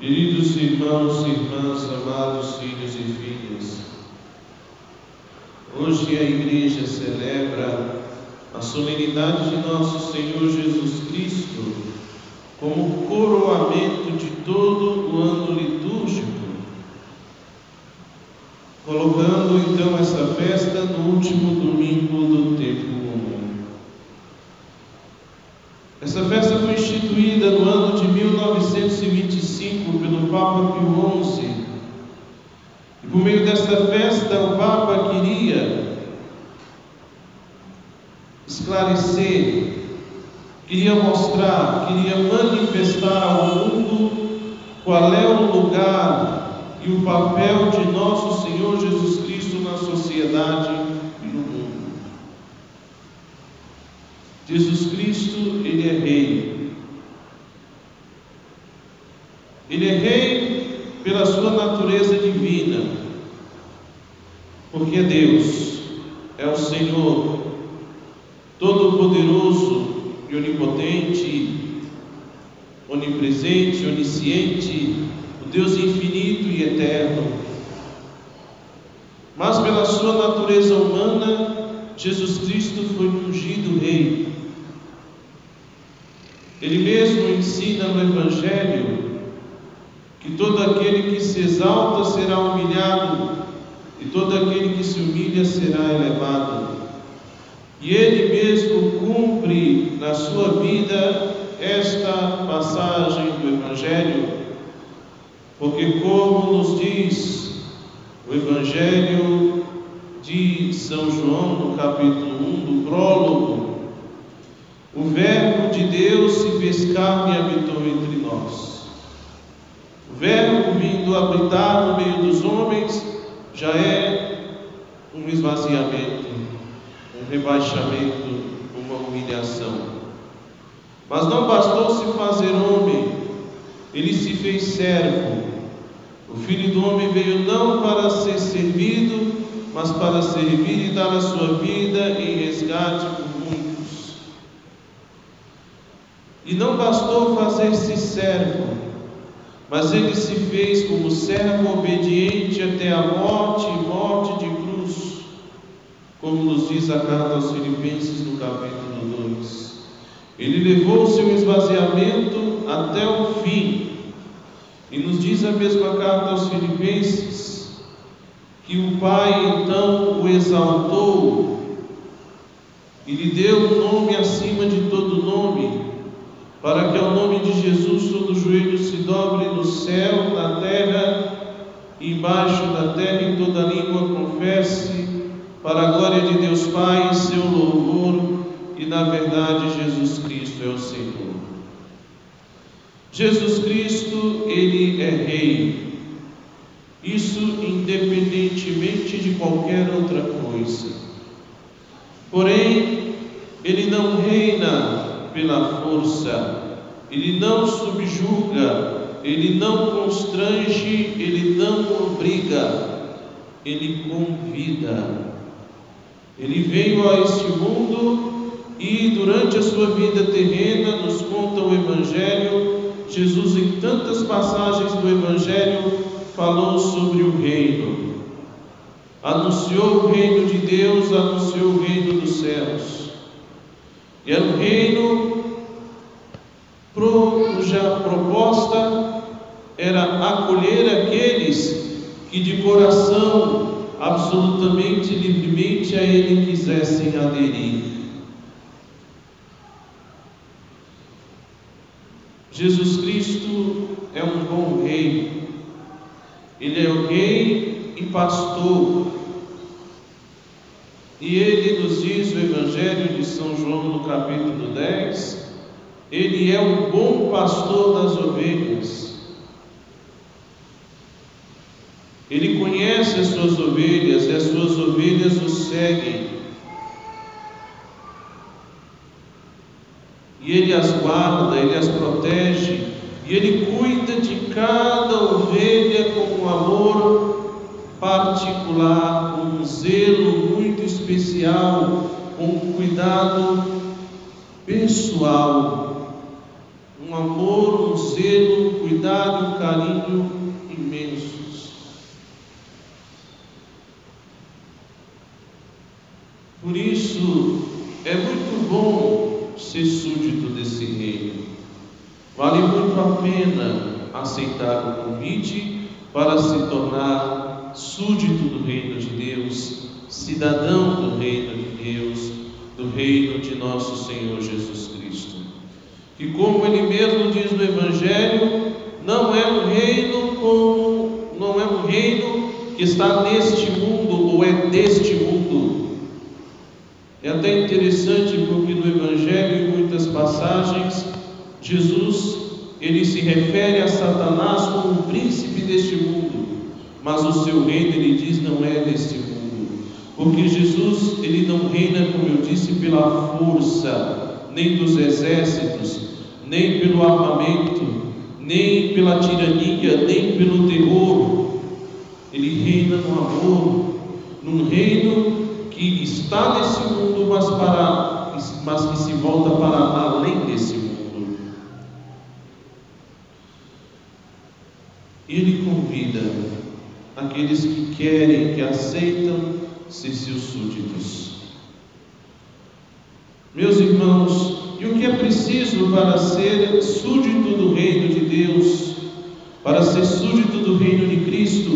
Queridos irmãos e irmãs, amados filhos e filhas, hoje a igreja celebra a solenidade de nosso Senhor Jesus Cristo como coroamento de todo o ano litúrgico, colocando então essa festa no último domingo do tempo comum. Essa festa foi instituída no ano de 1925 pelo Papa Pio XI. E por meio desta festa, o Papa queria queria mostrar, queria manifestar ao mundo qual é o lugar e o papel de nosso Senhor Jesus Cristo na sociedade e no mundo. Jesus Cristo, Ele é Rei. Ele é Rei pela sua natureza divina, porque é Deus, é o Senhor, Todo-Poderoso e Onipotente, Onipresente, Onisciente, o Deus infinito e eterno. Mas pela sua natureza humana, Jesus Cristo foi ungido Rei. Ele mesmo ensina no Evangelho que todo aquele que se exalta será humilhado e todo aquele que se humilha será elevado. E ele mesmo cumpre na sua vida esta passagem do Evangelho, porque, como nos diz o Evangelho de São João, no capítulo 1 do prólogo, o Verbo de Deus se fez carne e habitou entre nós. O Verbo vindo habitar no meio dos homens já é um esvaziamento, um rebaixamento, humilhação. Mas não bastou se fazer homem, ele se fez servo. O Filho do Homem veio não para ser servido, mas para servir e dar a sua vida em resgate por muitos. E não bastou fazer-se servo, mas ele se fez como servo obediente até a morte e morte de cruz, como nos diz a carta aos Filipenses no capítulo 2. Ele levou o seu esvaziamento até o fim, e nos diz a mesma carta aos Filipenses que o Pai então o exaltou e lhe deu um nome acima de todo nome, para que ao nome de Jesus todo joelho se dobre no céu, na terra embaixo da terra, e toda língua confesse, para a glória de Deus Pai, seu louvor, e na verdade Jesus Cristo é o Senhor. Jesus Cristo, Ele é Rei, isso independentemente de qualquer outra coisa. Porém, Ele não reina pela força, Ele não subjuga, Ele não constrange, Ele não obriga, Ele convida. Ele veio a este mundo e durante a sua vida terrena, nos conta o Evangelho, Jesus, em tantas passagens do Evangelho, falou sobre o reino. Anunciou o reino de Deus, anunciou o reino dos céus. E era um reino cuja proposta era acolher aqueles que de coração absolutamente livremente a Ele quisessem aderir. Jesus Cristo é um bom rei, ele é o rei e pastor. E ele nos diz no Evangelho de São João, no capítulo 10, ele é o bom pastor das ovelhas. Ele conhece as suas ovelhas e as suas ovelhas o seguem. E ele as guarda, ele as protege, e ele cuida de cada ovelha com um amor particular, com um zelo muito especial, com um cuidado pessoal, um amor, um zelo, um cuidado um carinho Por isso, é muito bom ser súdito desse reino. Vale muito a pena aceitar o convite para se tornar súdito do reino de Deus, cidadão do reino de Deus, do reino de nosso Senhor Jesus Cristo. E como ele mesmo diz no Evangelho, não é um reino como não é um reino que está neste mundo ou é deste mundo. É até interessante porque no Evangelho, em muitas passagens, Jesus ele se refere a Satanás como o príncipe deste mundo, mas o seu reino ele diz não é deste mundo, porque Jesus ele não reina, como eu disse, pela força, nem dos exércitos, nem pelo armamento, nem pela tirania, nem pelo terror. Ele reina no amor, num reino que está nesse mundo, mas para mas que se volta para além desse mundo. Ele convida aqueles que querem, que aceitam ser seus súditos. Meus irmãos, e o que é preciso para ser súdito do reino de Deus, para ser súdito do reino de Cristo?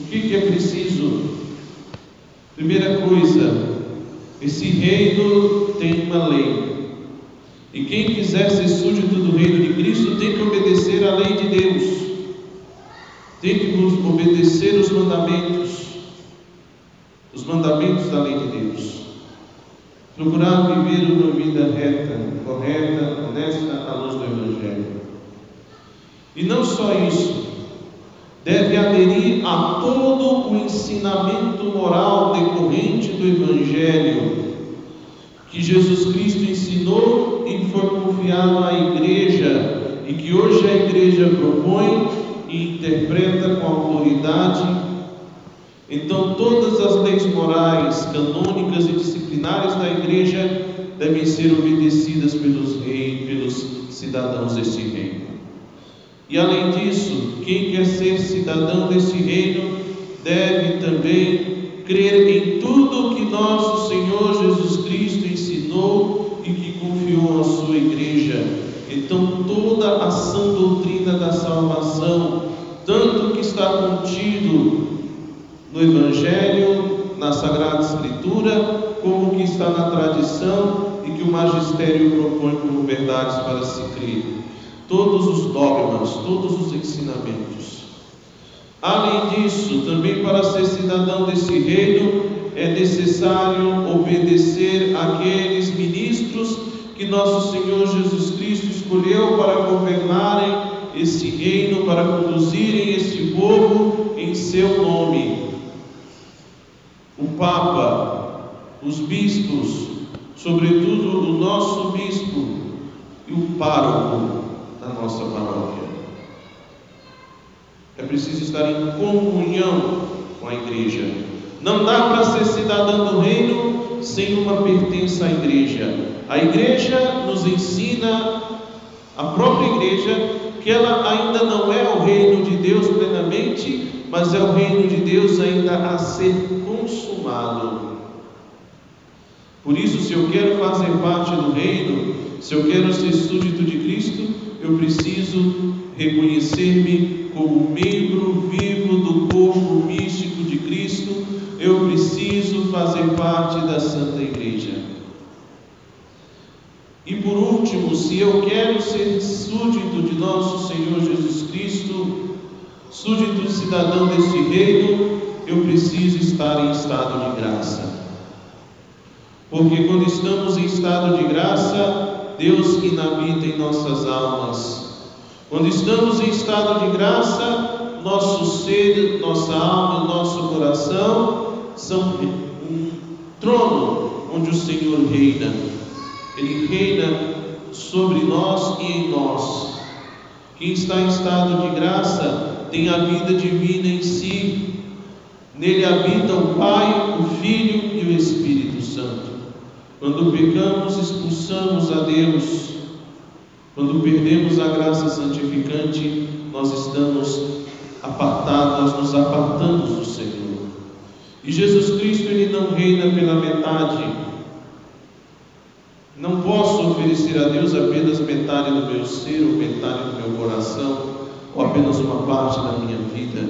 O que, que é preciso? Primeira coisa, esse reino tem uma lei. E quem quiser ser súdito do reino de Cristo tem que obedecer à lei de Deus tem que obedecer os mandamentos, os mandamentos da lei de Deus. Procurar viver uma vida reta, correta, honesta à luz do Evangelho. E não só isso, deve aderir a todo o ensinamento moral decorrente do Evangelho que Jesus Cristo ensinou e foi confiado à igreja e que hoje a igreja propõe e interpreta com autoridade. Então, todas as leis morais, canônicas e disciplinares da igreja devem ser obedecidas pelos reis, pelos cidadãos deste reino. E além disso, quem quer ser cidadão deste reino deve também crer em tudo que nosso Senhor Jesus Cristo ensinou e que confiou à sua igreja então, toda a sã doutrina da salvação, tanto que está contido no Evangelho, na Sagrada Escritura, como que está na tradição e que o magistério propõe como verdades para se crer. Todos os dogmas, todos os ensinamentos. Além disso, também para ser cidadão desse reino, é necessário obedecer àqueles ministros que nosso Senhor Jesus Cristo escolheu para governarem esse reino, para conduzirem este povo em seu nome. O Papa, os bispos, sobretudo o nosso bispo e o pároco da nossa paróquia. É preciso estar em comunhão com a igreja. Não dá para ser cidadão do reino sem uma pertença à igreja. A igreja nos ensina, a própria igreja, que ela ainda não é o reino de Deus plenamente, mas é o reino de Deus ainda a ser consumado. Por isso, se eu quero fazer parte do reino, se eu quero ser súdito de Cristo, eu preciso reconhecer-me como membro vivo do corpo místico de Cristo, eu preciso fazer parte da Santa Igreja. E por último, se eu quero ser súdito de nosso Senhor Jesus Cristo, súdito cidadão deste reino, eu preciso estar em estado de graça. Porque quando estamos em estado de graça, Deus inabita em nossas almas. Quando estamos em estado de graça, nosso ser, nossa alma, nosso coração são um trono onde o Senhor reina. Ele reina sobre nós e em nós. Quem está em estado de graça tem a vida divina em si. Nele habita o Pai, o Filho e o Espírito Santo. Quando pecamos, expulsamos a Deus. Quando perdemos a graça santificante, nós estamos apartados, nós nos apartamos do Senhor. E Jesus Cristo, Ele não reina pela metade. Não posso oferecer a Deus apenas metade do meu ser, ou metade do meu coração, ou apenas uma parte da minha vida.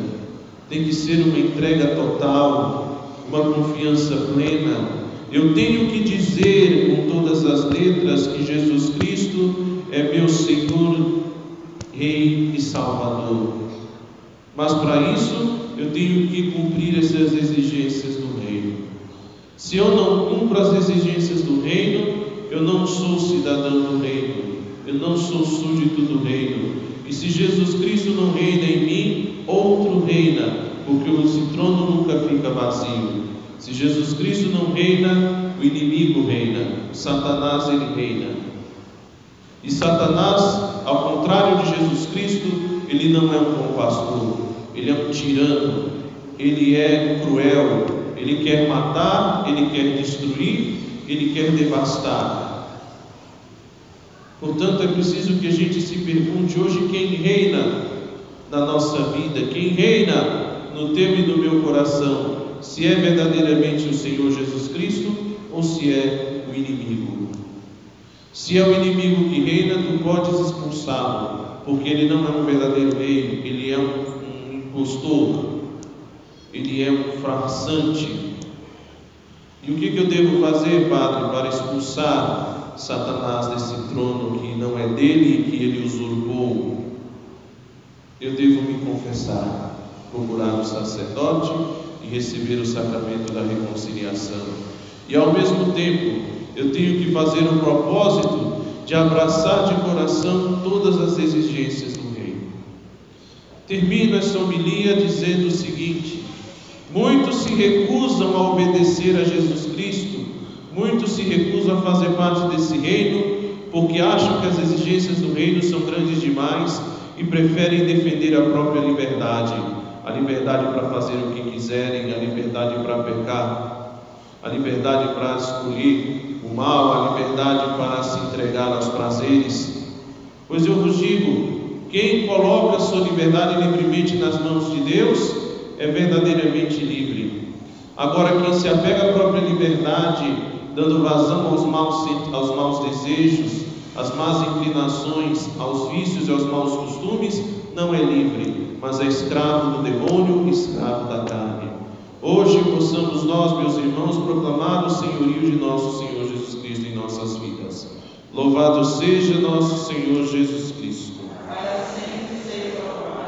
Tem que ser uma entrega total, uma confiança plena. Eu tenho que dizer com todas as letras que Jesus Cristo é meu Senhor, Rei e Salvador. Mas para isso eu tenho que cumprir essas exigências do reino. Se eu não cumpro as exigências do reino, eu não sou cidadão do reino, eu não sou súdito do reino. E se Jesus Cristo não reina em mim, outro reina, porque o trono nunca fica vazio. Se Jesus Cristo não reina, o inimigo reina, Satanás ele reina. E Satanás, ao contrário de Jesus Cristo, ele não é um bom pastor, ele é um tirano, ele é cruel, ele quer matar, ele quer destruir, ele quer devastar. Portanto, é preciso que a gente se pergunte hoje quem reina na nossa vida, quem reina no teu e no meu coração, se é verdadeiramente o Senhor Jesus Cristo ou se é o inimigo. Se é o inimigo que reina, tu podes expulsá-lo, porque ele não é um verdadeiro rei, ele é um impostor, ele é um farsante. E o que, que eu devo fazer, Padre, para expulsar Satanás desse trono que não é dele e que ele usurpou? Eu devo me confessar, procurar o sacerdote e receber o sacramento da reconciliação. E ao mesmo tempo, eu tenho que fazer o propósito de abraçar de coração todas as exigências Termino esta homilia dizendo o seguinte: muitos se recusam a obedecer a Jesus Cristo, muitos se recusam a fazer parte desse reino, porque acham que as exigências do reino são grandes demais e preferem defender a própria liberdade, a liberdade para fazer o que quiserem, a liberdade para pecar, a liberdade para escolher o mal, a liberdade para se entregar aos prazeres. Pois eu vos digo, quem coloca sua liberdade livremente nas mãos de Deus é verdadeiramente livre. Agora, quem se apega à própria liberdade, dando vazão aos maus, aos maus desejos, às más inclinações, aos vícios e aos maus costumes, não é livre, mas é escravo do demônio, escravo da carne. Hoje possamos nós, meus irmãos, proclamar o senhorio de nosso Senhor Jesus Cristo em nossas vidas. Louvado seja nosso Senhor Jesus Cristo.